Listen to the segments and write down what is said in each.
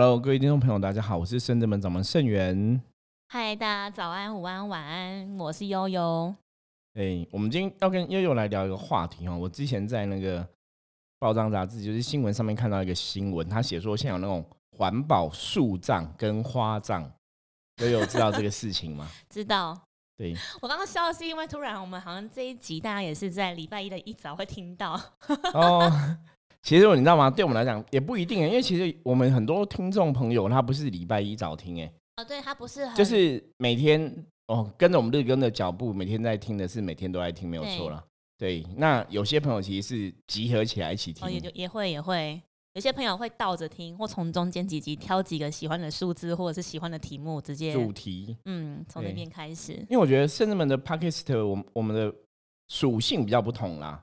Hello，各位听众朋友，大家好，我是深圳门掌门盛元。嗨，大家早安、午安、晚安，我是悠悠。哎，我们今天要跟悠悠来聊一个话题哦。我之前在那个报章杂志，就是新闻上面看到一个新闻，他写说现在有那种环保树葬跟花葬，悠悠知道这个事情吗？知道。对，我刚刚笑是因为突然我们好像这一集大家也是在礼拜一的一早会听到。哦。其实你知道吗？对我们来讲也不一定因为其实我们很多听众朋友他不是礼拜一早听哎，哦，对他不是，就是每天哦跟着我们日更的脚步，每天在听的是每天都在听，没有错了。对，那有些朋友其实是集合起来一起听，也就也会也会有些朋友会倒着听，或从中间几集挑几个喜欢的数字或者是喜欢的题目，直接主题，嗯，从那边开始。因为我觉得圣人们的 podcast，我我们的属性比较不同啦。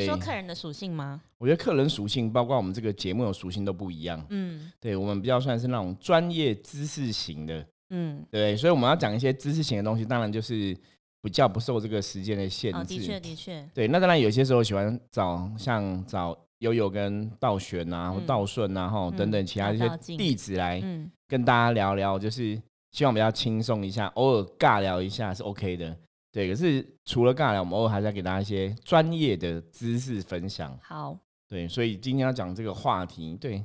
你说客人的属性吗？我觉得客人属性，包括我们这个节目的属性都不一样。嗯，对，我们比较算是那种专业知识型的。嗯，对，所以我们要讲一些知识型的东西，当然就是比较不受这个时间的限制。的确，的确。对，那当然有些时候喜欢找像找悠悠跟道玄啊、或道顺啊、哈等等其他一些弟子来跟大家聊聊，就是希望比较轻松一下，偶尔尬聊一下是 OK 的。对，可是除了尬聊，我们偶尔还在给大家一些专业的知识分享。好，对，所以今天要讲这个话题，对，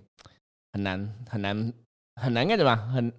很难很难很难干什么？很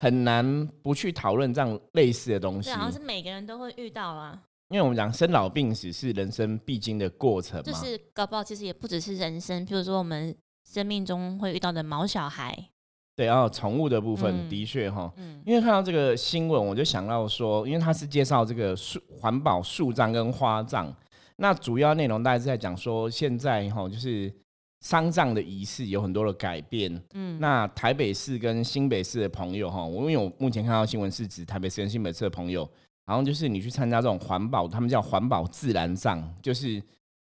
很难不去讨论这样类似的东西。好像是每个人都会遇到啊。因为我们讲生老病死是人生必经的过程，就是搞不好其实也不只是人生，比如说我们生命中会遇到的毛小孩。对，然后宠物的部分的确哈，因为看到这个新闻，我就想到说，因为它是介绍这个树环保树葬跟花葬，那主要内容大概是在讲说，现在哈就是丧葬的仪式有很多的改变。嗯，那台北市跟新北市的朋友哈，我因为我目前看到新闻是指台北市跟新北市的朋友，然后就是你去参加这种环保，他们叫环保自然葬，就是。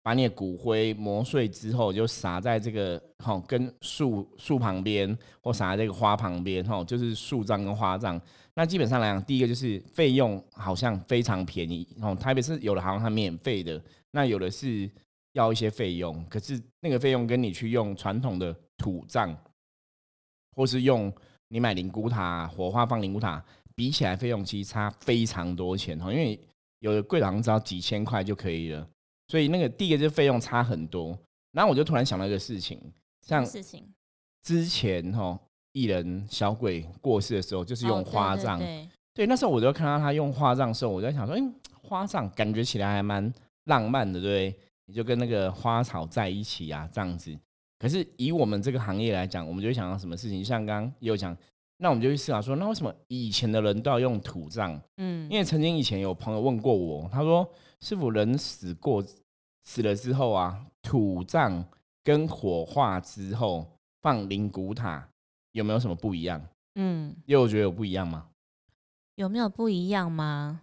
把你的骨灰磨碎之后，就撒在这个哈，跟树树旁边，或撒在这个花旁边，哈，就是树葬跟花葬。那基本上来讲，第一个就是费用好像非常便宜，哦，台北是有的好像它免费的，那有的是要一些费用。可是那个费用跟你去用传统的土葬，或是用你买灵骨塔火化放灵骨塔比起来，费用其实差非常多钱哈，因为有的贵好像只要几千块就可以了。所以那个第一个就是费用差很多，然后我就突然想到一个事情，像事情之前哈艺人小鬼过世的时候，就是用花葬，对，那时候我就看到他用花葬的时候，我在想说，哎，花葬感觉起来还蛮浪漫的，对不对？你就跟那个花草在一起啊，这样子。可是以我们这个行业来讲，我们就会想到什么事情？像刚刚也有讲，那我们就去思考说，那为什么以前的人都要用土葬？嗯，因为曾经以前有朋友问过我，他说。师傅，人死过死了之后啊，土葬跟火化之后放灵骨塔有没有什么不一样？嗯，又觉得有不一样吗？有没有不一样吗？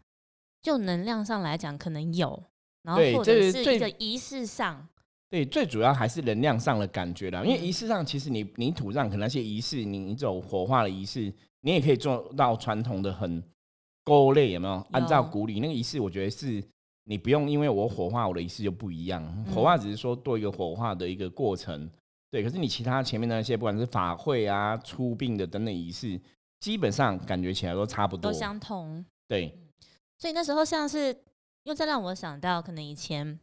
就能量上来讲，可能有。然后或者是一个仪式上，对，最主要还是能量上的感觉啦。因为仪式上，其实你你土葬可能那些仪式，你你走火化的仪式，你也可以做到传统的很勾勒，有没有？按照古礼那个仪式，我觉得是。你不用，因为我火化我的仪式就不一样。火化只是说多一个火化的一个过程，对。可是你其他前面那些，不管是法会啊、出殡的等等仪式，基本上感觉起来都差不多，都相同。对。所以那时候像是，又再让我想到，可能以前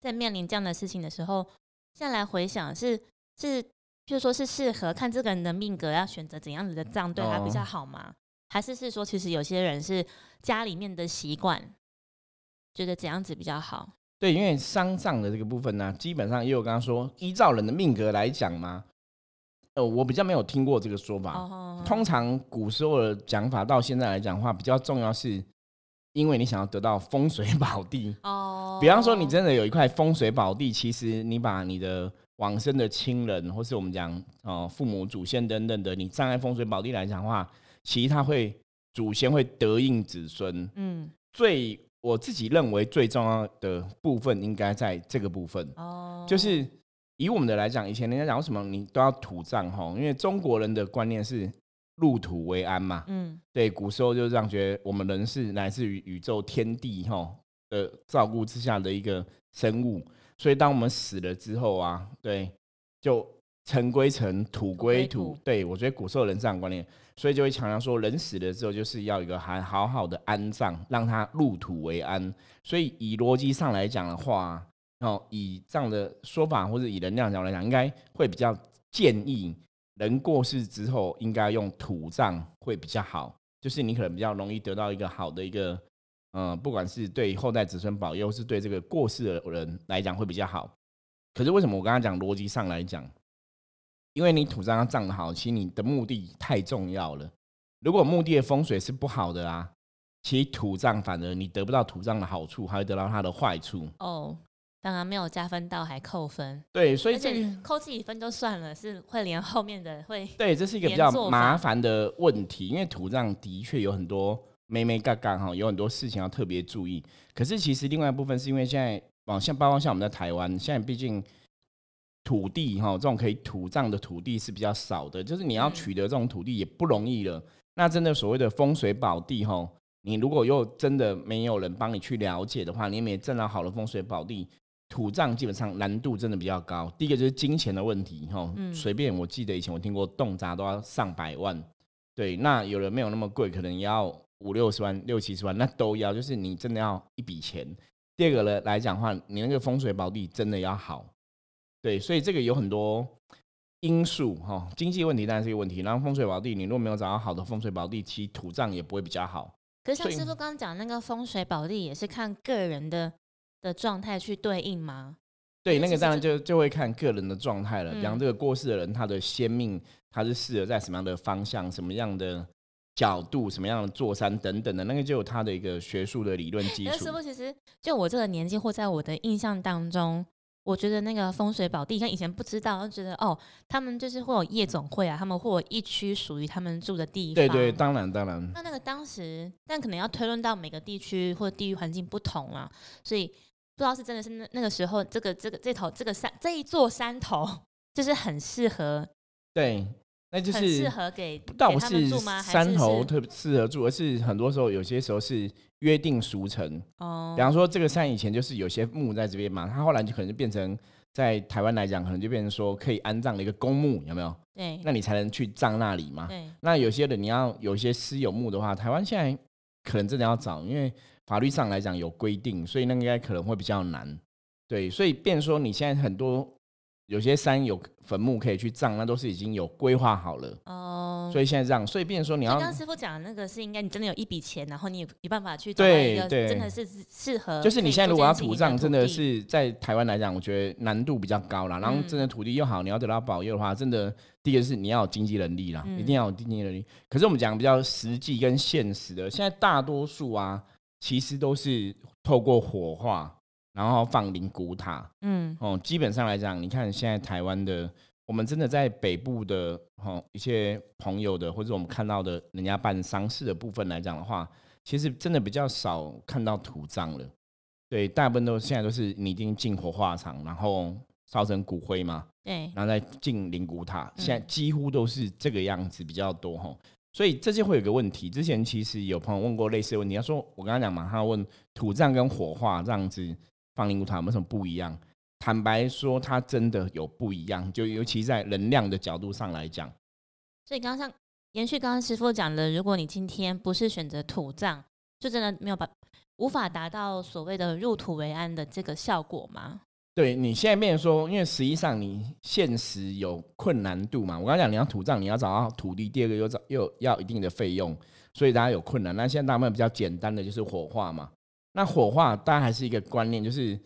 在面临这样的事情的时候，现在来回想，是是，譬如说是适合看这个人的命格，要选择怎样子的葬对他比较好吗？还是是说，其实有些人是家里面的习惯？觉得怎样子比较好？对，因为丧葬的这个部分呢，基本上也有刚刚说，依照人的命格来讲嘛。呃，我比较没有听过这个说法。通常古时候的讲法，到现在来讲话，比较重要是，因为你想要得到风水宝地。哦。比方说，你真的有一块风水宝地，其实你把你的往生的亲人，或是我们讲哦父母、祖先等等的，你葬在风水宝地来讲话，其实他会祖先会得应子孙。嗯。最我自己认为最重要的部分应该在这个部分哦，就是以我们的来讲，以前人家讲什么你都要土葬哈？因为中国人的观念是入土为安嘛，嗯，对，古时候就这样觉得，我们人是来自于宇宙天地哈的照顾之下的一个生物，所以当我们死了之后啊，对，就尘归尘，土归土土。对我觉得古时候人这样观念，所以就会强调说，人死了之后就是要一个还好好的安葬，让他入土为安。所以以逻辑上来讲的话，哦，以这样的说法或者以能量角来讲，应该会比较建议人过世之后应该用土葬会比较好，就是你可能比较容易得到一个好的一个，呃，不管是对后代子孙保佑，是对这个过世的人来讲会比较好。可是为什么我刚刚讲逻辑上来讲？因为你土葬要葬的好，其实你的目的太重要了。如果墓地的风水是不好的啊，其实土葬反而你得不到土葬的好处，还会得到它的坏处。哦，当然没有加分到，还扣分。对，所以而这个扣自己分就算了，是会连后面的会对，这是一个比较麻烦的问题，因为土葬的确有很多没没嘎嘎哈，有很多事情要特别注意。可是其实另外一部分是因为现在，哦，像包括像我们在台湾，现在毕竟土地哈，这种可以土葬的土地是比较少的，就是你要嗯取得这种土地也不容易了。那真的所谓的风水宝地哈，你如果又真的没有人帮你去了解的话，你也没挣到好的风水宝地。土葬基本上难度真的比较高，第一个就是金钱的问题哈，嗯随便我记得以前我听过动辄都要上百万，对，那有人没有那么贵，可能也要五六十万、六七十万，那都要，就是你真的要一笔钱。第二个呢来讲的话，你那个风水宝地真的要好，对，所以这个有很多因素哈，经济问题当然是一个问题，然后风水宝地你如果没有找到好的风水宝地，其实土葬也不会比较好。可是像师傅刚刚讲那个风水宝地，也是看个人的的状态去对应吗？对，那个当然就就会看个人的状态了。比方嗯这个过世的人，他的先命，他是适合在什么样的方向、什么样的角度、什么样的座山等等的，那个就有他的一个学术的理论基 础那师。傅其实就我这个年纪，或在我的印象当中，我觉得那个风水宝地，像以前不知道，就觉得哦，他们就是会有夜总会啊，他们会有一区属于他们住的地方。对对，当然当然，那那个当时，但可能要推论到每个地区或地域环境不同啊，所以不知道是真的是那那个时候，这个这个这头这个山这一座山头，就是很适合，对，那就很适是合给倒不是山是是头特别适合住，而是很多时候有些时候是约定俗成。哦比，方说，这个山以前就是有些墓在这边嘛，它后来就可能就变成在台湾来讲，可能就变成说可以安葬的一个公墓，有没有？对那你才能去葬那里嘛。对，那有些人你要有一些私有墓的话，台湾现在可能真的要找，因为法律上来讲有规定，所以那个应该可能会比较难。对，所以变说你现在很多有些山有坟墓可以去葬，那都是已经有规划好了。哦，所以现在这样，所以变成说你要就刚刚师傅讲的那个是应该你真的有一笔钱，然后你有有办法去对对真的是适合，就是你现在如果要土葬，真的的是在台湾来讲，我觉得难度比较高啦。然后嗯真的土地又好，你要得到保佑的话，真的第一个是你要有经济能力啦，嗯一定要有经济能力。可是我们讲比较实际跟现实的，现在大多数啊，其实都是透过火化，然后放灵骨塔。嗯哦，基本上来讲，你看现在台湾的，我们真的在北部的哦一些朋友的，或者我们看到的人家办丧事的部分来讲的话，其实真的比较少看到土葬了。对，大部分都现在都是你一定进火化场，然后烧成骨灰嘛，对，然后再进灵骨塔，嗯现在几乎都是这个样子比较多哈。所以这就会有个问题，之前其实有朋友问过类似的问题，他说我刚刚讲嘛，他问土葬跟火化这样子放灵骨塔有没有什么不一样？坦白说，它真的有不一样，就尤其在能量的角度上来讲，所以刚刚像延续刚刚师傅讲的，如果你今天不是选择土葬，就真的没有办无法达到所谓的入土为安的这个效果吗？对你现在变成说，因为实际上你现实有困难度嘛。我刚刚讲你要土葬，你要找到土地，第二个又找又要一定的费用，所以大家有困难。那现在大部分比较简单的就是火化嘛。那火化大家还是一个观念，就是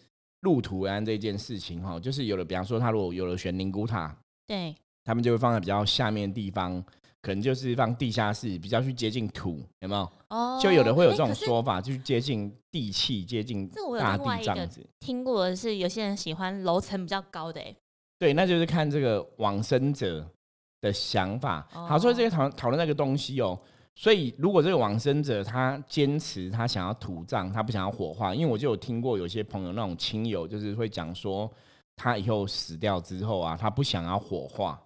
入土为安这件事情哈，就是有的，比方说他如果有了选灵骨塔，对，他们就会放在比较下面的地方，可能就是放地下室，比较去接近土，有没有？哦，就有的会有这种说法，就是接近地气，接近大地这样子。听过的是，有些人喜欢楼层比较高的、欸，对，那就是看这个往生者的想法。好，所以这个讨讨论那个东西哦。所以如果这个往生者他坚持他想要土葬，他不想要火化，因为我就有听过有些朋友那种亲友就是会讲说，他以后死掉之后啊，他不想要火化。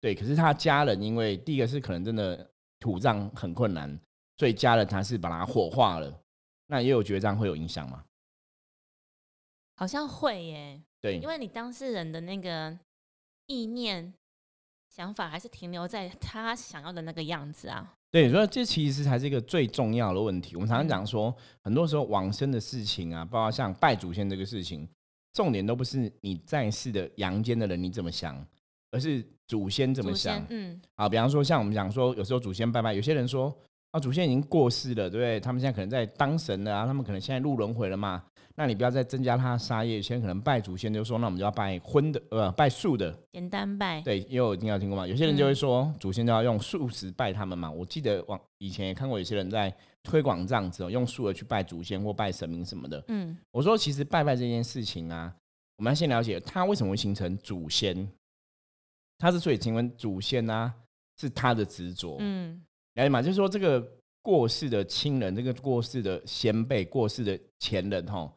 对，可是他家人因为第一个是可能真的土葬很困难，所以家人他是把它火化了。那也有觉得这样会有影响吗？好像会耶、对因，为你当事人的那个意念、想法还是停留在他想要的那个样子啊。对，所以这其实才是一个最重要的问题。我们常常讲说，很多时候往生的事情啊，包括像拜祖先这个事情，重点都不是你在世的阳间的人你怎么想，而是祖先怎么想。嗯，好，比方说像我们讲说，有时候祖先拜拜，有些人说啊，祖先已经过世了，对不对？他们现在可能在当神了啊，他们可能现在入轮回了嘛。那你不要再增加他杀业，现在可能拜祖先就说，那我们就要拜荤的，呃，拜素的，简单拜。对，因为我听到听过嘛，有些人就会说，祖先就要用素食拜他们嘛。我记得往以前也看过，有些人在推广这样子，用素的去拜祖先或拜神明什么的。嗯，我说其实拜拜这件事情啊，我们要先了解他为什么会形成祖先，他之所以成为祖先呢，是他的执着。嗯，了解嘛？就是说这个过世的亲人，这个过世的先辈，过世的前人，哈。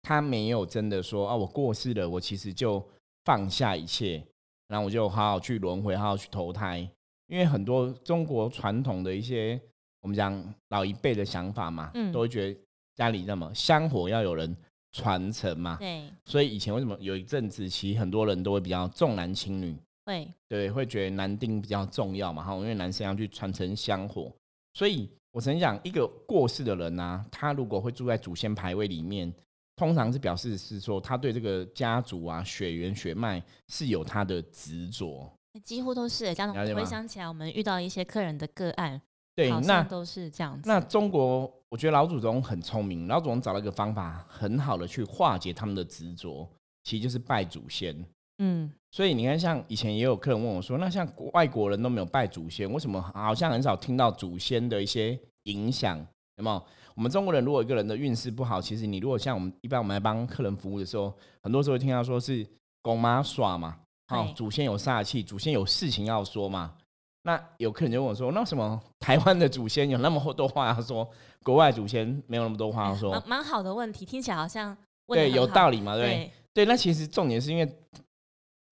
他没有真的说啊，我过世了，我其实就放下一切，然后我就好好去轮回，好好去投胎。因为很多中国传统的一些我们讲老一辈的想法嘛，嗯，都会觉得家里那么香火要有人传承嘛，对。所以以前为什么有一阵子，其实很多人都会比较重男轻女，会，对，会觉得男丁比较重要嘛，哈，因为男生要去传承香火。所以我曾经讲，一个过世的人呢，他如果会住在祖先牌位里面。通常是表示是说他对这个家族啊血缘血脉是有他的执着，几乎都是这样。回想起来，我们遇到一些客人的个案，对，那都是这样子。那中国，我觉得老祖宗很聪明，老祖宗找了一个方法，很好的去化解他们的执着，其实就是拜祖先。嗯，所以你看，像以前也有客人问我说，那像外国人都没有拜祖先，为什么好像很少听到祖先的一些影响？有没有？我们中国人如果一个人的运势不好，其实你如果像我们一般我们来帮客人服务的时候，很多时候会听到说是公妈耍嘛，好，祖先有煞气，祖先有事情要说嘛。那有客人就问我说，那什么台湾的祖先有那么多话要说，国外祖先没有那么多话要说？蛮好的问题，听起来好像对有道理嘛，对对。那其实重点是因为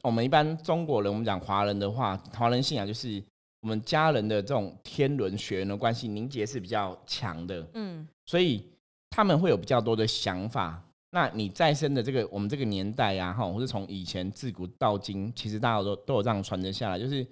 我们一般中国人，我们讲华人的话，华人信仰就是。我们家人的这种天伦血缘的关系凝结是比较强的，嗯，所以他们会有比较多的想法。那你再生的这个我们这个年代呀，哈，或是从以前自古到今，其实大家都都有这样传承下来，就是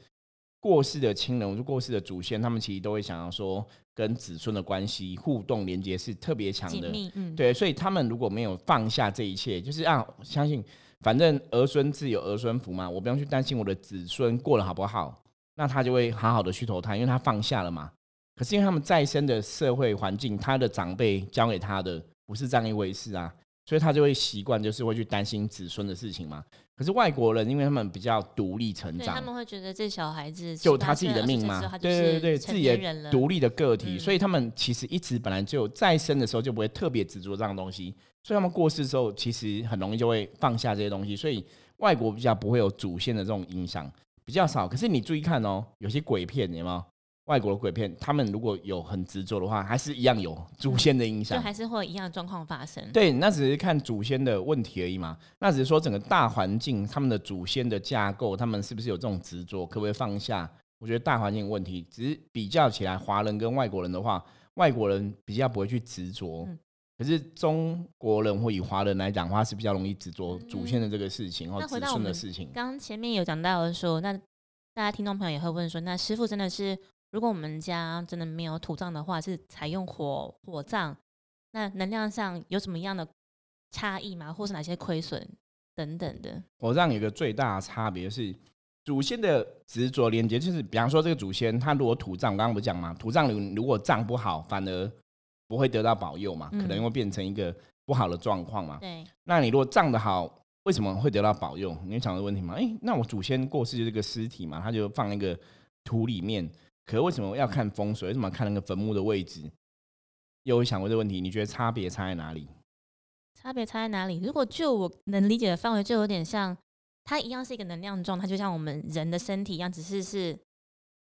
过世的亲人，或者过世的祖先，他们其实都会想要说跟子孙的关系互动连接是特别强的，嗯，对，所以他们如果没有放下这一切，就是啊，相信反正儿孙自有儿孙福嘛，我不用去担心我的子孙过得好不好。那他就会好好的去投胎，因为他放下了嘛。可是因为他们再生的社会环境，他的长辈教给他的不是这样一回事啊，所以他就会习惯，就是会去担心子孙的事情嘛。可是外国人，因为他们比较独立成长，他们会觉得这小孩子就他自己的命嘛，对对对，自己的独立的个体，所以他们其实一直本来就再生的时候就不会特别执着这样东西，所以他们过世的时候其实很容易就会放下这些东西，所以外国比较不会有祖先的这种影响。比较少，可是你注意看哦，有些鬼片，有没有？外国的鬼片，他们如果有很执着的话，还是一样有祖先的影响，就还是会一样的状况发生。对，那只是看祖先的问题而已嘛。那只是说整个大环境，他们的祖先的架构，他们是不是有这种执着，可不可以放下？我觉得大环境问题，只是比较起来，华人跟外国人的话，外国人比较不会去执着。可是中国人或以华人来讲的话，是比较容易执着祖先的这个事情，或子孙的事情。刚前面有讲到说，那大家听众朋友也会问说，那师傅真的是，如果我们家真的没有土葬的话，是采用火火葬，那能量上有什么样的差异吗？或是哪些亏损等等的？火葬有一个最大的差别是，祖先的执着连接，就是比方说这个祖先，他如果土葬，刚刚不讲嘛，土葬如如果葬不好，反而。不会得到保佑嘛？可能会变成一个不好的状况嘛？对。那你如果葬的好，为什么会得到保佑？你想的问题吗？哎，那我祖先过世就是个尸体嘛，他就放那个土里面。可为什么要看风水？为什么看那个坟墓的位置？有想过这个问题？你觉得差别差在哪里？差别差在哪里？如果就我能理解的范围，就有点像它一样是一个能量状态，就像我们人的身体一样，只是是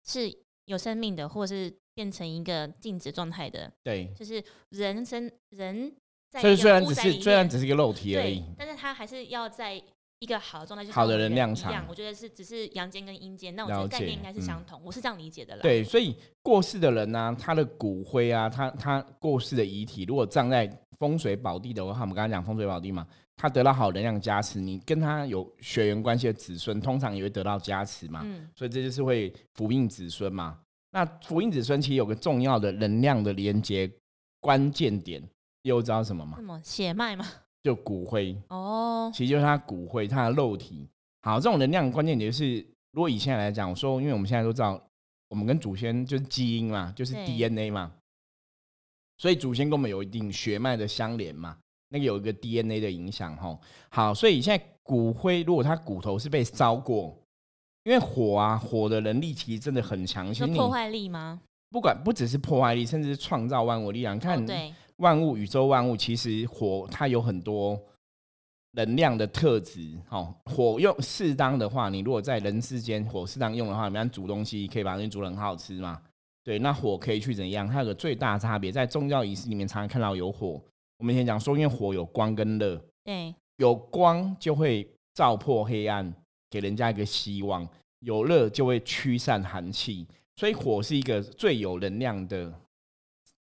是有生命的，或者是。变成一个静止状态的，对，就是人生人在。所以虽然只是虽然只是一个肉体而已，但是他还是要在一个好的状态，就好的能量场。我觉得是只是阳间跟阴间，那我觉得概念应该是相同，我是这样理解的啦。对，所以过世的人呢，他的骨灰啊，他他过世的遗体，如果葬在风水宝地的话，我们刚刚讲风水宝地嘛，他得到好能量加持，你跟他有血缘关系的子孙，通常也会得到加持嘛。嗯，所以这就是会福荫子孙嘛。那福荫子孙其实有个重要的能量的连接关键点，又知道什么吗？什么血脉吗？就骨灰哦，其实就是他骨灰，他的肉体。好，这种能量关键点就是，如果以现在来讲，我说，因为我们现在都知道，我们跟祖先就是基因嘛，就是 DNA 嘛，所以祖先跟我们有一定血脉的相连嘛，那个有一个 DNA 的影响哈。好，所以现在骨灰如果他骨头是被烧过，因为火啊，火的能力其实真的很强，是破坏力吗？不管不只是破坏力，甚至是创造万物力量。看万物宇宙万物，其实火它有很多。能量的特质，哦，火用适当的话，你如果在人世间火适当用的话，你们煮东西可以把东西煮的很好吃嘛？对，那火可以去怎样？它有个最大差别，在宗教仪式里面常常看到有火。我们以前讲说，因为火有光跟热，对，有光就会照破黑暗，给人家一个希望；有热就会驱散寒气，所以火是一个最有能量的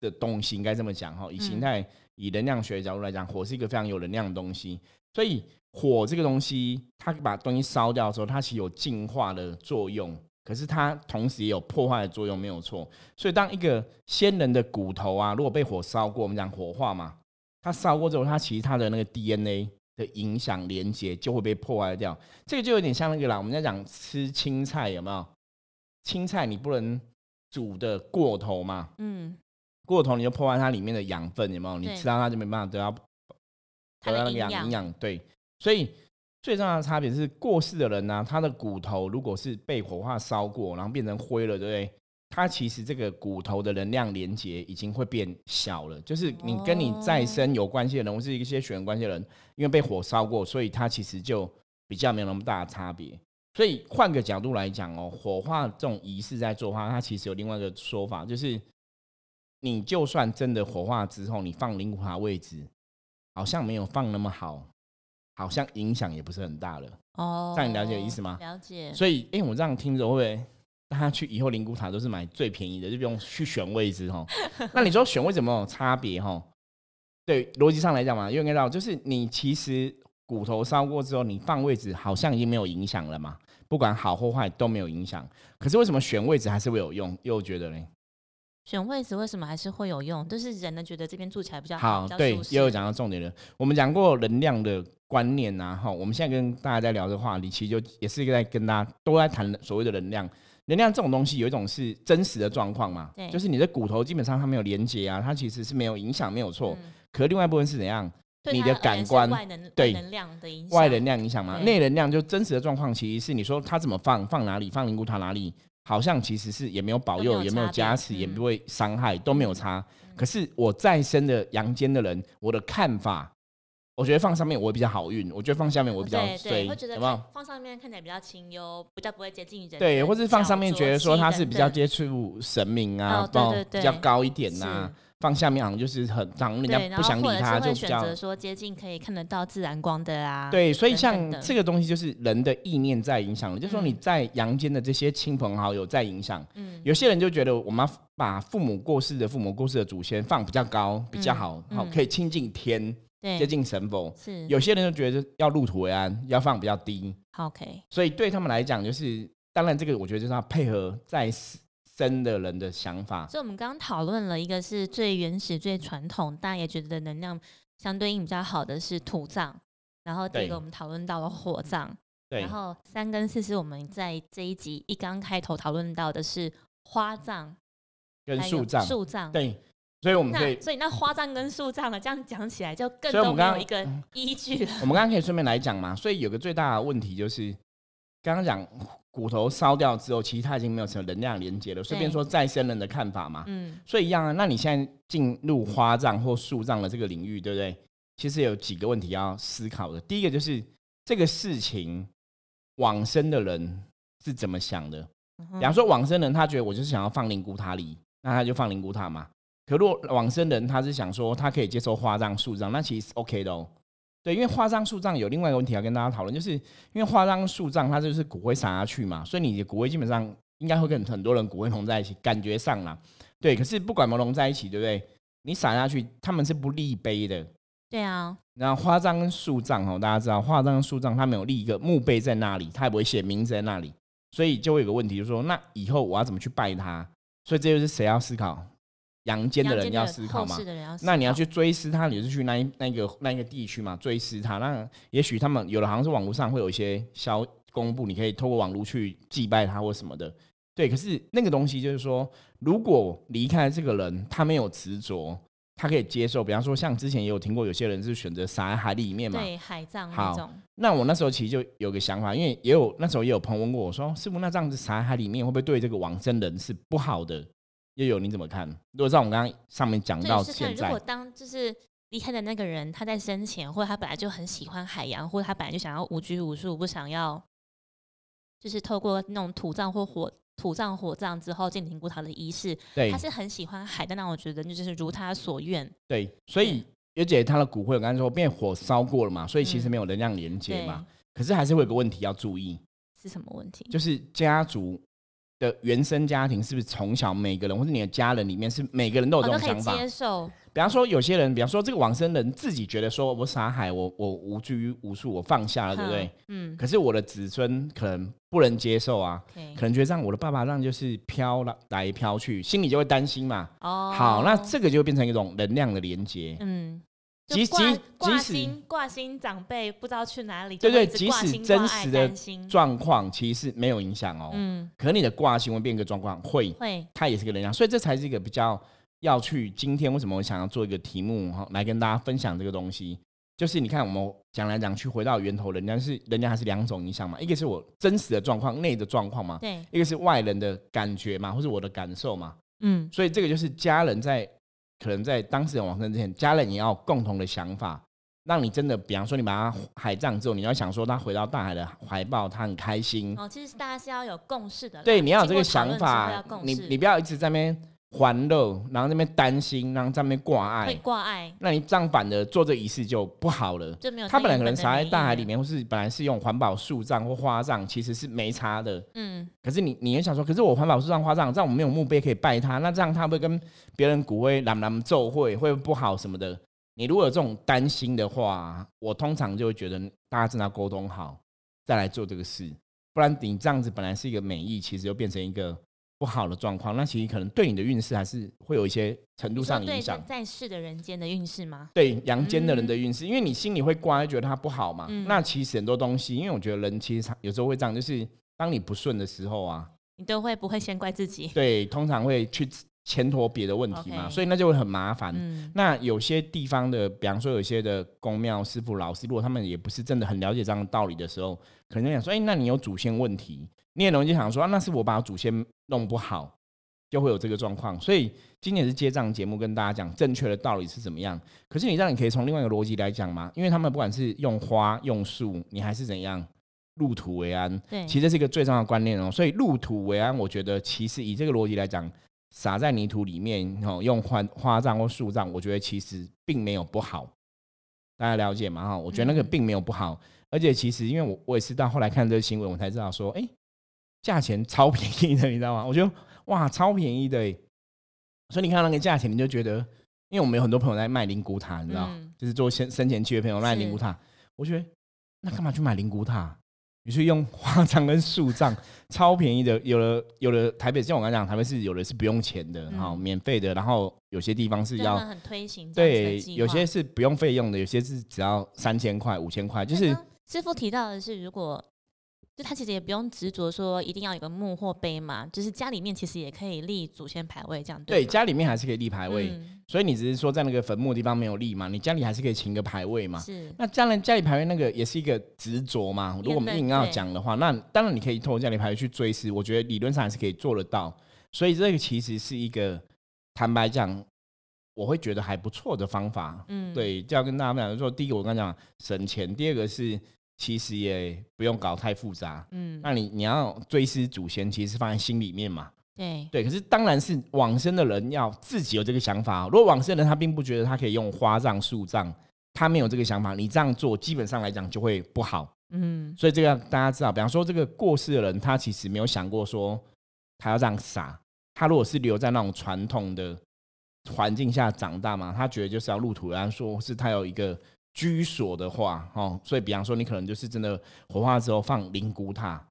的东西，应该这么讲哈。以形态、以能量学的角度来讲，火是一个非常有能量的东西。所以火这个东西，它把东西烧掉的时候，它其实有净化的作用，可是它同时也有破坏的作用，没有错。所以当一个先人的骨头啊，如果被火烧过，我们讲火化嘛，它烧过之后，它其实它的那个 DNA 的影响连接就会被破坏掉。这个就有点像那个啦，我们在讲吃青菜有没有？青菜你不能煮的过头嘛，嗯，过头你就破坏它里面的养分，有没有？你吃到它就没办法得到。得到那个营养，对，所以最重要的差别是过世的人呢，他的骨头如果是被火化烧过，然后变成灰了，对不对？他其实这个骨头的能量连接已经会变小了。就是你跟你再生有关系的人，或是一些血缘关系的人，因为被火烧过，所以它其实就比较没有那么大的差别。所以换个角度来讲哦，火化这种仪式在做的话，它其实有另外一个说法，就是你就算真的火化之后，你放灵骨塔位置。好像没有放那么好，好像影响也不是很大了。哦，这样你了解意思吗？了解。所以，哎，我这样听着会不会大家去以后灵骨塔都是买最便宜的，就不用去选位置哈？那你说选位置有没有差别哈？对，逻辑上来讲嘛，因为知道就是你其实骨头烧过之后，你放位置好像已经没有影响了嘛，不管好或坏都没有影响。可是为什么选位置还是会有用？又觉得呢？选位置为什么还是会有用？就是人呢觉得这边住起来比较好，对，也有讲到重点了。我们讲过能量的观念呐，哈，我们现在跟大家在聊的话题，其实就也是一个在跟大家都在谈所谓的能量。能量这种东西有一种是真实的状况嘛，对，就是你的骨头基本上它没有连接啊，它其实是没有影响，没有错。可另外一部分是怎样？你的感官对能量的影响，外能量影响嘛？内能量就真实的状况，其实是你说它怎么放，放哪里，放灵骨塔哪里？好像其实是也没有保佑，也没有加持，也不会伤害，都没有差。可是我再生的阳间的人，我的看法，我觉得放上面我比较好运，我觉得放下面我比较衰，有没有？放上面看起来比较清幽，比较不会接近人。对，或是放上面觉得说它是比较接触神明啊，比较高一点呐。放下面好像就是很让人家不想理他，就选择说接近可以看得到自然光的啊。对，所以像这个东西就是人的意念在影响了，就是说你在阳间的这些亲朋好友在影响。嗯，有些人就觉得我们把父母过世的父母过世的祖先放比较高比较好，好可以亲近天，接近神佛。是，有些人就觉得要入土为安，要放比较低。OK，所以对他们来讲，就是当然这个我觉得就是要配合在。生的人的想法，所以我们刚刚讨论了一个是最原始、最传统，大家也觉得能量相对应比较好的是土葬，然后第一个我们讨论到了火葬，然后三跟四是我们在这一集一刚开头讨论到的是花葬跟树葬，树葬。对，所以我们可以，所以那花葬跟树葬呢，这样讲起来就更多有一个依据了。我们刚刚可以顺便来讲嘛，所以有个最大的问题就是刚刚讲。骨头烧掉之后，其实它已经没有什么能量连接了。顺便说再生人的看法嘛，嗯，所以一样啊。那你现在进入花葬或树葬的这个领域，对不对？其实有几个问题要思考的。第一个就是这个事情往生的人是怎么想的？比方说往生人他觉得我就是想要放灵骨塔里，那他就放灵骨塔嘛。可如果往生人他是想说他可以接受花葬、树葬，那其实 OK 的哦。对，因为花葬树葬有另外一个问题要跟大家讨论，就是因为花葬树葬它就是骨灰撒下去嘛，所以你的骨灰基本上应该会跟很多人骨灰融在一起，感觉上啦。对，可是不管没融在一起，对不对？你撒下去，他们是不立碑的。对啊，然后花葬跟树葬哦，大家知道花葬跟树葬，他们有立一个墓碑在那里，他也不会写名字在那里，所以就会有个问题，就是说，那以后我要怎么去拜他？所以这就是谁要思考？阳间的人要思考嘛？那你要去追思他，你是去那一那个那一个地区嘛？追思他，那也许他们有的好像是网络上会有一些消公布，你可以透过网络去祭拜他或什么的。对，可是那个东西就是说，如果离开这个人，他没有执着。他可以接受，比方说像之前也有听过，有些人是选择撒在海里面嘛，对，海葬那种。那我那时候其实就有个想法，因为也有那时候也有朋友问过我说：“师傅，那这样子撒在海里面会不会对这个往生人是不好的？”又有你怎么看？如果像我们刚刚上面讲到现在，如果当就是离开的那个人他在生前，或者他本来就很喜欢海洋，或者他本来就想要无拘无束，不想要就是透过那种土葬或火。土葬、火葬之后进灵骨塔的仪式，对，他是很喜欢海的。那我觉得那就是如他所愿。对，所以而且他的骨灰，我刚才说被火烧过了嘛，所以其实没有能量连接嘛。可是还是会有个问题要注意，是什么问题？就是家族的原生家庭是不是从小每个人或者你的家人里面是每个人都有这种想法？接受。比方说，有些人，比方说这个往生人自己觉得说，我撒海，我我无拘无束，我放下了，对不对？嗯。可是我的子孙可能不能接受啊，可能觉得让我的爸爸让就是飘了来飘去，心里就会担心嘛。哦。好，那这个就变成一种能量的连接。嗯。即即即使挂心长辈不知道去哪里，对对，即使真实的状况其实是没有影响哦。嗯。可能你的挂心会变一个状况，会会，它也是个能量，所以这才是一个比较。要去今天为什么我想要做一个题目哈，来跟大家分享这个东西，就是你看我们讲来讲去回到源头，人家是人家还是两种影响嘛，一个是我真实的状况内的状况嘛，对，一个是外人的感觉嘛，或是我的感受嘛，嗯，所以这个就是家人在可能在当事人往生之前，家人也要共同的想法，让你真的，比方说你把他海葬之后，你要想说他回到大海的怀抱，他很开心哦，其实大家是要有共识的，对，你要有这个想法，你你不要一直在那边。欢乐，然后那边担心，然后在那边挂爱，挂碍。那你这样反的做这仪式就不好了。就没有。他本来可能撒在大海里面，或是本来是用环保树葬或花葬，其实是没差的。嗯。可是你，你也想说，可是我环保树葬、花葬，这样我们没有墓碑可以拜他，那这样他会跟别人骨灰蓝蓝咒会会不好什么的？你如果有这种担心的话，我通常就会觉得大家真的要沟通好，再来做这个事，不然你这样子本来是一个美意，其实就变成一个。不好的状况，那其实可能对你的运势还是会有一些程度上影响。在世的人间的运势吗？对阳间的人的运势，因为你心里会挂，觉得他不好嘛。那其实很多东西，因为我觉得人其实有时候会这样，就是当你不顺的时候啊，你都会不会先怪自己？对，通常会去牵拖别的问题嘛，所以那就会很麻烦。那有些地方的，比方说有些的公庙师傅、老师，如果他们也不是真的很了解这样的道理的时候，可能想说：“哎，那你有祖先问题。”你也容易想说，那是我把祖先弄不好，就会有这个状况。所以今年是接账节目，跟大家讲正确的道理是怎么样。可是你这样，你可以从另外一个逻辑来讲嘛，因为他们不管是用花用树，你还是怎样入土为安。对，其实是一个最重要的观念哦。所以入土为安，我觉得其实以这个逻辑来讲，撒在泥土里面哦，用花花葬或树葬，我觉得其实并没有不好。大家了解吗？哈，我觉得那个并没有不好。而且其实因为我我也是到后来看这个新闻，我才知道说，哎。价钱超便宜的，你知道吗？我觉得哇，超便宜的。所以你看那个价钱，你就觉得，因为我们有很多朋友在卖灵骨塔，你知道，就是做生生前契约朋友卖灵骨塔。我觉得那干嘛去买灵骨塔？你去用 花葬跟树葬，超便宜的。有了有了台北，像我刚讲，台北是有的是不用钱的，好免费的。然后有些地方是要很推行，对，有些是不用费用的，有些是只要三千块、五千块。就是师傅提到的是，如果就他其实也不用执着说一定要有个墓或碑嘛，就是家里面其实也可以立祖先牌位这样。对，家里面还是可以立牌位，所以你只是说在那个坟墓地方没有立嘛，你家里还是可以请个牌位嘛。是。那家人家里牌位那个也是一个执着嘛。如果我们硬要讲的话，那当然你可以透过家里牌位去追思，我觉得理论上还是可以做得到。所以这个其实是一个坦白讲，我会觉得还不错的方法。嗯，对，就要跟大家讲说，第一个我刚讲省钱，第二个是。其实也不用搞太复杂，嗯，那你你要追思祖先，其实是放在心里面嘛，对对。可是当然是往生的人要自己有这个想法。如果往生人他并不觉得他可以用花葬、树葬，他没有这个想法，你这样做基本上来讲就会不好，嗯。所以这个大家知道，比方说这个过世的人，他其实没有想过说他要这样撒。他如果是留在那种传统的环境下长大嘛，他觉得就是要入土，然后说是他有一个居所的话，哦，所以比方说你可能就是真的火化之后放灵骨塔，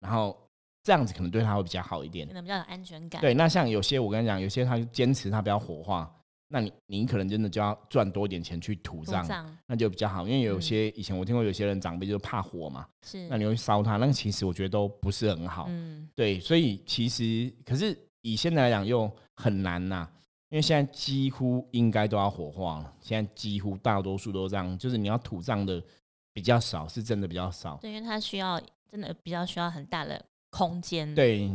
然后这样子可能对他会比较好一点，可能比较有安全感。对，那像有些我跟你讲，有些他就坚持他不要火化，那你你可能真的就要赚多点钱去土葬，那就比较好，因为有些以前我听过有些人长辈就怕火嘛，是，那你会烧他，那其实我觉得都不是很好，嗯，对，所以其实可是以现在来讲又很难呐。因为现在几乎应该都要火化了，现在几乎大多数都这样，就是你要土葬的比较少，是真的比较少。对，因为它需要真的比较需要很大的空间。对，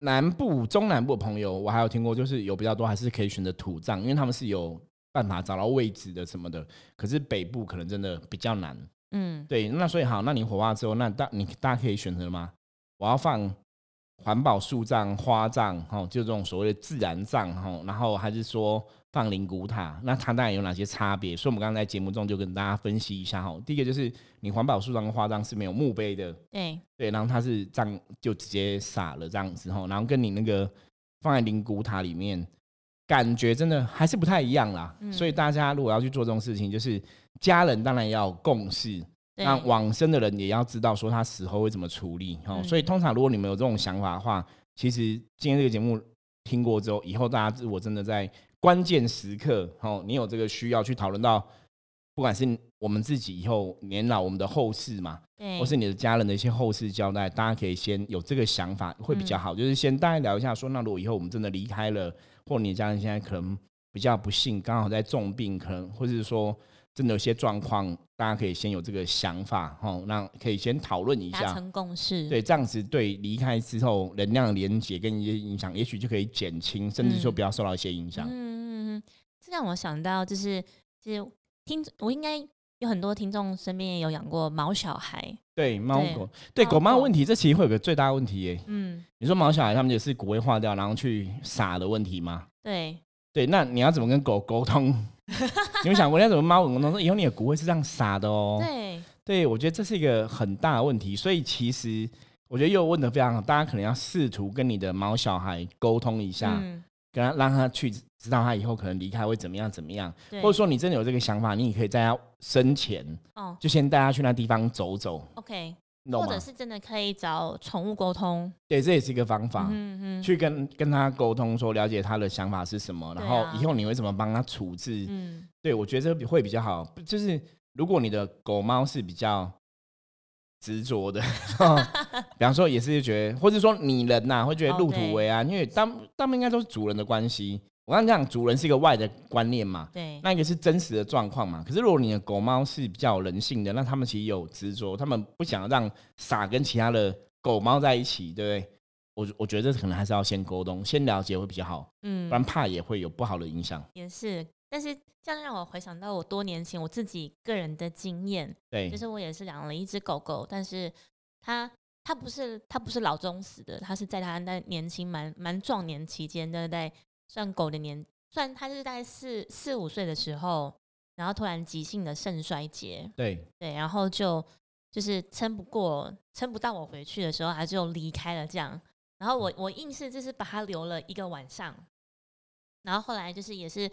南部、中南部的朋友，我还有听过，就是有比较多还是可以选择土葬，因为他们是有办法找到位置的什么的。可是北部可能真的比较难。嗯，对，那所以好，那你火化之后，那大你大家可以选择吗？我要放。环保树葬、花葬，哈，就这种所谓的自然葬，哈，然后还是说放灵骨塔，那它当然有哪些差别？所以我们刚才在节目中就跟大家分析一下，哈。第一个就是你环保树葬跟花葬是没有墓碑的，对对，然后它是葬就直接撒了这样子，哈，然后跟你那个放在灵骨塔里面，感觉真的还是不太一样啦。所以大家如果要去做这种事情，就是家人当然要共识。那往生的人也要知道说他死后会怎么处理哦，所以通常如果你们有这种想法的话，其实今天这个节目听过之后，以后大家如果真的在关键时刻哦，你有这个需要去讨论到，不管是我们自己以后年老我们的后事嘛，或是你的家人的一些后事交代，大家可以先有这个想法会比较好，就是先大概聊一下说，那如果以后我们真的离开了，或你的家人现在可能比较不幸，刚好在重病，可能或者是说。真的有些状况，大家可以先有这个想法，哈，那可以先讨论一下，达成共识。对，这样子对离开之后能量连接跟一些影响，也许就可以减轻，甚至说不要受到一些影响。嗯嗯嗯，这让我想到，就是其实听我应该有很多听众身边也有养过毛小孩，对猫狗，对狗猫问题，这其实会有个最大的问题耶。嗯，你说毛小孩他们也是骨灰化掉，然后去撒的问题吗？对对，那你要怎么跟狗沟通？你有想过，那怎么猫狗说以后你的骨灰是这样撒的哦？对，对我觉得这是一个很大的问题。所以其实我觉得又问的非常好，大家可能要试图跟你的猫小孩沟通一下，跟他让他去知道他以后可能离开会怎么样怎么样，或者说你真的有这个想法，你也可以在他生前哦，就先带他去那地方走走。OK。或者是真的可以找宠物沟通，对，这也是一个方法，嗯嗯，去跟跟他沟通，说了解他的想法是什么，然后以后你会怎么帮他处置，嗯，对我觉得这会比较好。就是如果你的狗猫是比较执着的，比方说也是觉得，或者说你人呐会觉得入土为安，因为大大部分应该都是主人的关系。我刚讲，主人是一个外的观念嘛，对，那一个是真实的状况嘛。可是如果你的狗猫是比较人性的，那他们其实有执着，他们不想让傻跟其他的狗猫在一起，对不对？我我觉得可能还是要先沟通，先了解会比较好，嗯，不然怕也会有不好的影响。也是，但是这样让我回想到我多年前我自己个人的经验，对，就是我也是养了一只狗狗，但是它它不是它不是老中死的，它是在它那年轻蛮蛮壮年期间对不对？算狗的年，算它是在四四五岁的时候，然后突然急性的肾衰竭，对对，然后就就是撑不过，撑不到我回去的时候，它就离开了这样。然后我我硬是就是把它留了一个晚上，然后后来就是也是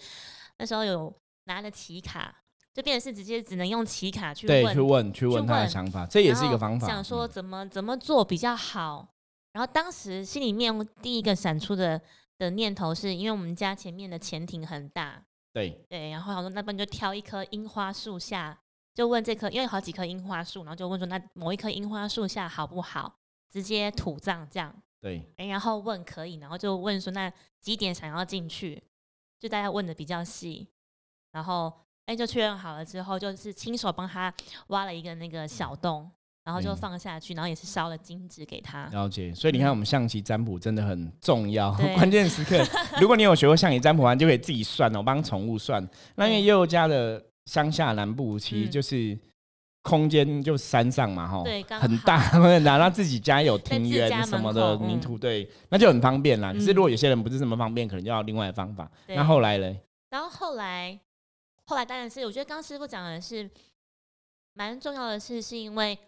那时候有拿了奇卡，就变成是直接只能用奇卡去对去问去问他的想法，这也是一个方法，想说怎么怎么做比较好。然后当时心里面第一个闪出的。的念头是因为我们家前面的潜艇很大，对对，然后想说那边就挑一棵樱花树下，就问这棵，因为好几棵樱花树，然后就问说那某一棵樱花树下好不好？直接土葬这样，对，然后问可以，然后就问说那几点想要进去？就大家问的比较细，然后哎就确认好了之后，就是亲手帮他挖了一个那个小洞。然后就放下去，然后也是烧了金纸给他。了解，所以你看，我们象棋占卜真的很重要，关键时刻。如果你有学过象棋占卜，完就可以自己算哦，帮宠物算。那因为悠悠家的乡下南部，其实就是空间就山上嘛，哈，对，很大，很大。那自己家有庭院什么的泥土，对，那就很方便啦。可是如果有些人不是这么方便，可能就要另外的方法。那后来呢？然后后来，后来当然是我觉得刚师傅讲的是蛮重要的事，是因为。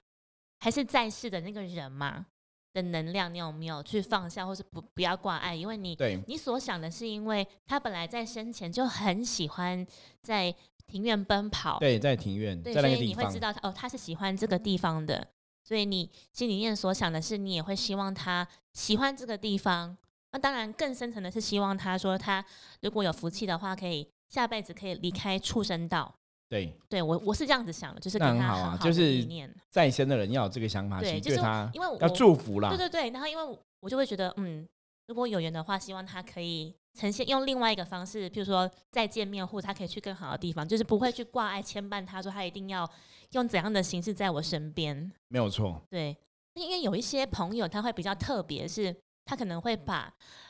还是在世的那个人嘛，的能量，你有没有去放下，或是不不要挂碍？因为你对你所想的是，因为他本来在生前就很喜欢在庭院奔跑，对，在庭院，对，在那个地方所以你会知，道他哦，他是喜欢这个地方的，所以你心里面所想的是，你也会希望他喜欢这个地方。那当然，更深层的是希望他说，他如果有福气的话，可以下辈子可以离开畜生道。对，对我我是这样子想的，就是给那很他很的好啊就是。在生的人要有这个想法，对就是他因为我要祝福啦对，对对，然后因为我我就会觉得，嗯，如果有缘的话，希望他可以呈现用另外一个方式，譬如说再见面或他可以去更好的地方，就是不会去挂碍牵绊他，说他一定要用怎样的形式在我身边。没有错，对，因为有一些朋友他会比较特别，是他可能会把嗯、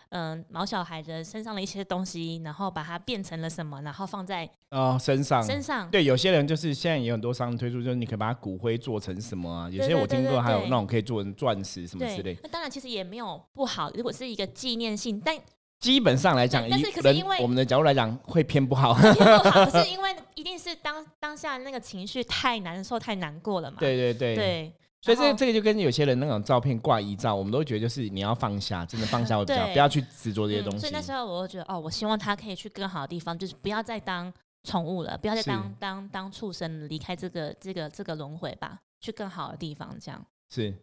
毛小孩的身上的一些东西，然后把它变成了什么，然后放在哦，身上身上。对，有些人就是现在也有很多商人推出，就是你可以把它骨灰做成什么啊？有些我听过，还有那种可以做成钻石什么之类。，那当然其实也没有不好，如果是一个纪念性，但基本上来讲，以但是可是人因为我们的角度来讲，会偏不好。偏不好，是 因为一定是当当下那个情绪太难受、太难过了嘛。对对对。对，所以这这个就跟有些人那种照片挂遗照，我们都觉得就是你要放下，真的放下会比较，对不要去执着这些东西。嗯所以那时候我就觉得，哦，我希望他可以去更好的地方，就是不要再当宠物了，不要再是当当当畜生了，离开这个这个这个轮回吧，去更好的地方，这样。是，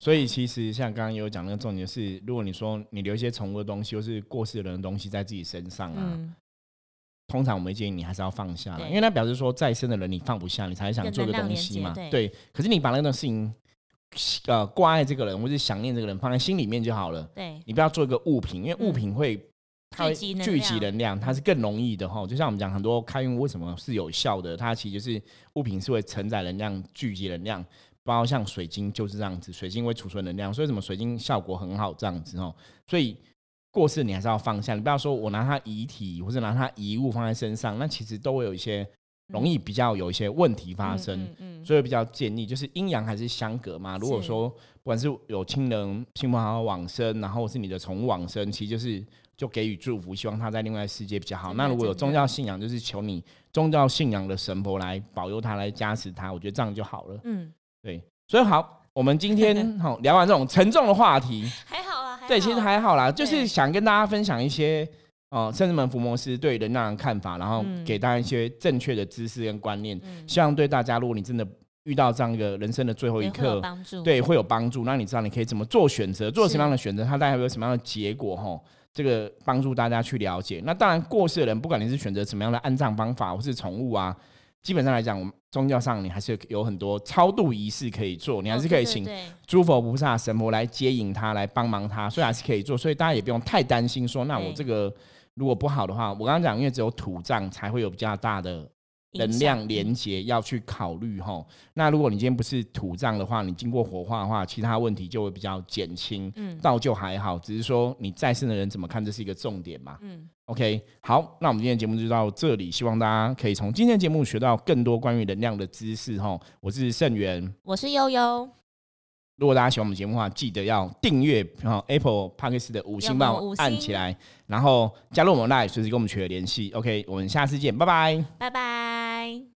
所以其实像刚刚有讲那个重点是，如果你说你留一些宠物的东西，或是过世的人的东西在自己身上啊，嗯，通常我们会建议你还是要放下啦，因为那表示说再生的人你放不下，你才想做个东西嘛。对，可是你把那个事情呃挂碍这个人，或是想念这个人放在心里面就好了，对，你不要做一个物品，因为物品会。它会聚集能量能量，它是更容易的哈。就像我们讲，很多开运为什么是有效的？它其实就是物品是会承载能量、聚集能量，包括像水晶就是这样子，水晶会储存能量，所以什么水晶效果很好这样子哦。所以过世你还是要放下，你不要说我拿他遗体或者拿他遗物放在身上，那其实都会有一些容易比较有一些问题发生。嗯嗯所以比较建议就是阴阳还是相隔嘛。如果说不管是有亲人亲朋好友往生，然后是你的宠物往生，其实就是就给予祝福，希望他在另外世界比较好。那如果有宗教信仰，就是求你宗教信仰的神婆来保佑他，来加持他，我觉得这样就好了。嗯，对，所以好，我们今天 好聊完这种沉重的话题，还好对，其实还好啦，就是想跟大家分享一些。哦，圣人门福摩斯对人那样的看法，然后嗯给大家一些正确的知识跟观念，嗯希望对大家，如果你真的遇到这样一个人生的最后一刻。对，会有帮助。那你知道你可以怎么做选择，做什么样的选择，它大概会有什么样的结果？吼，这个帮助大家去了解。那当然，过世的人，不管你是选择什么样的安葬方法，或是宠物啊，基本上来讲，我们宗教上你还是有很多超度仪式可以做，你还哦是可以请诸佛菩萨、神佛来接引他，来帮忙他，所以还是可以做。所以大家也不用太担心说，那我这个如果不好的话，我刚刚讲，因为只有土葬才会有比较大的能量连接要去考虑哈。那如果你今天不是土葬的话，你经过火化的话，其他问题就会比较减轻。嗯倒就还好，只是说你在世的人怎么看，这是一个重点嘛。嗯，OK，好，那我们今天的节目就到这里，希望大家可以从今天的节目学到更多关于能量的知识哈。我是盛源，我是悠悠，如果大家喜欢我们节目的话，记得要订阅哈 Apple Podcast 的五星帮我给我们五星按起来，然后加入我们 Live，随时跟我们取得联系。OK，我们下次见，拜拜。拜拜。拜。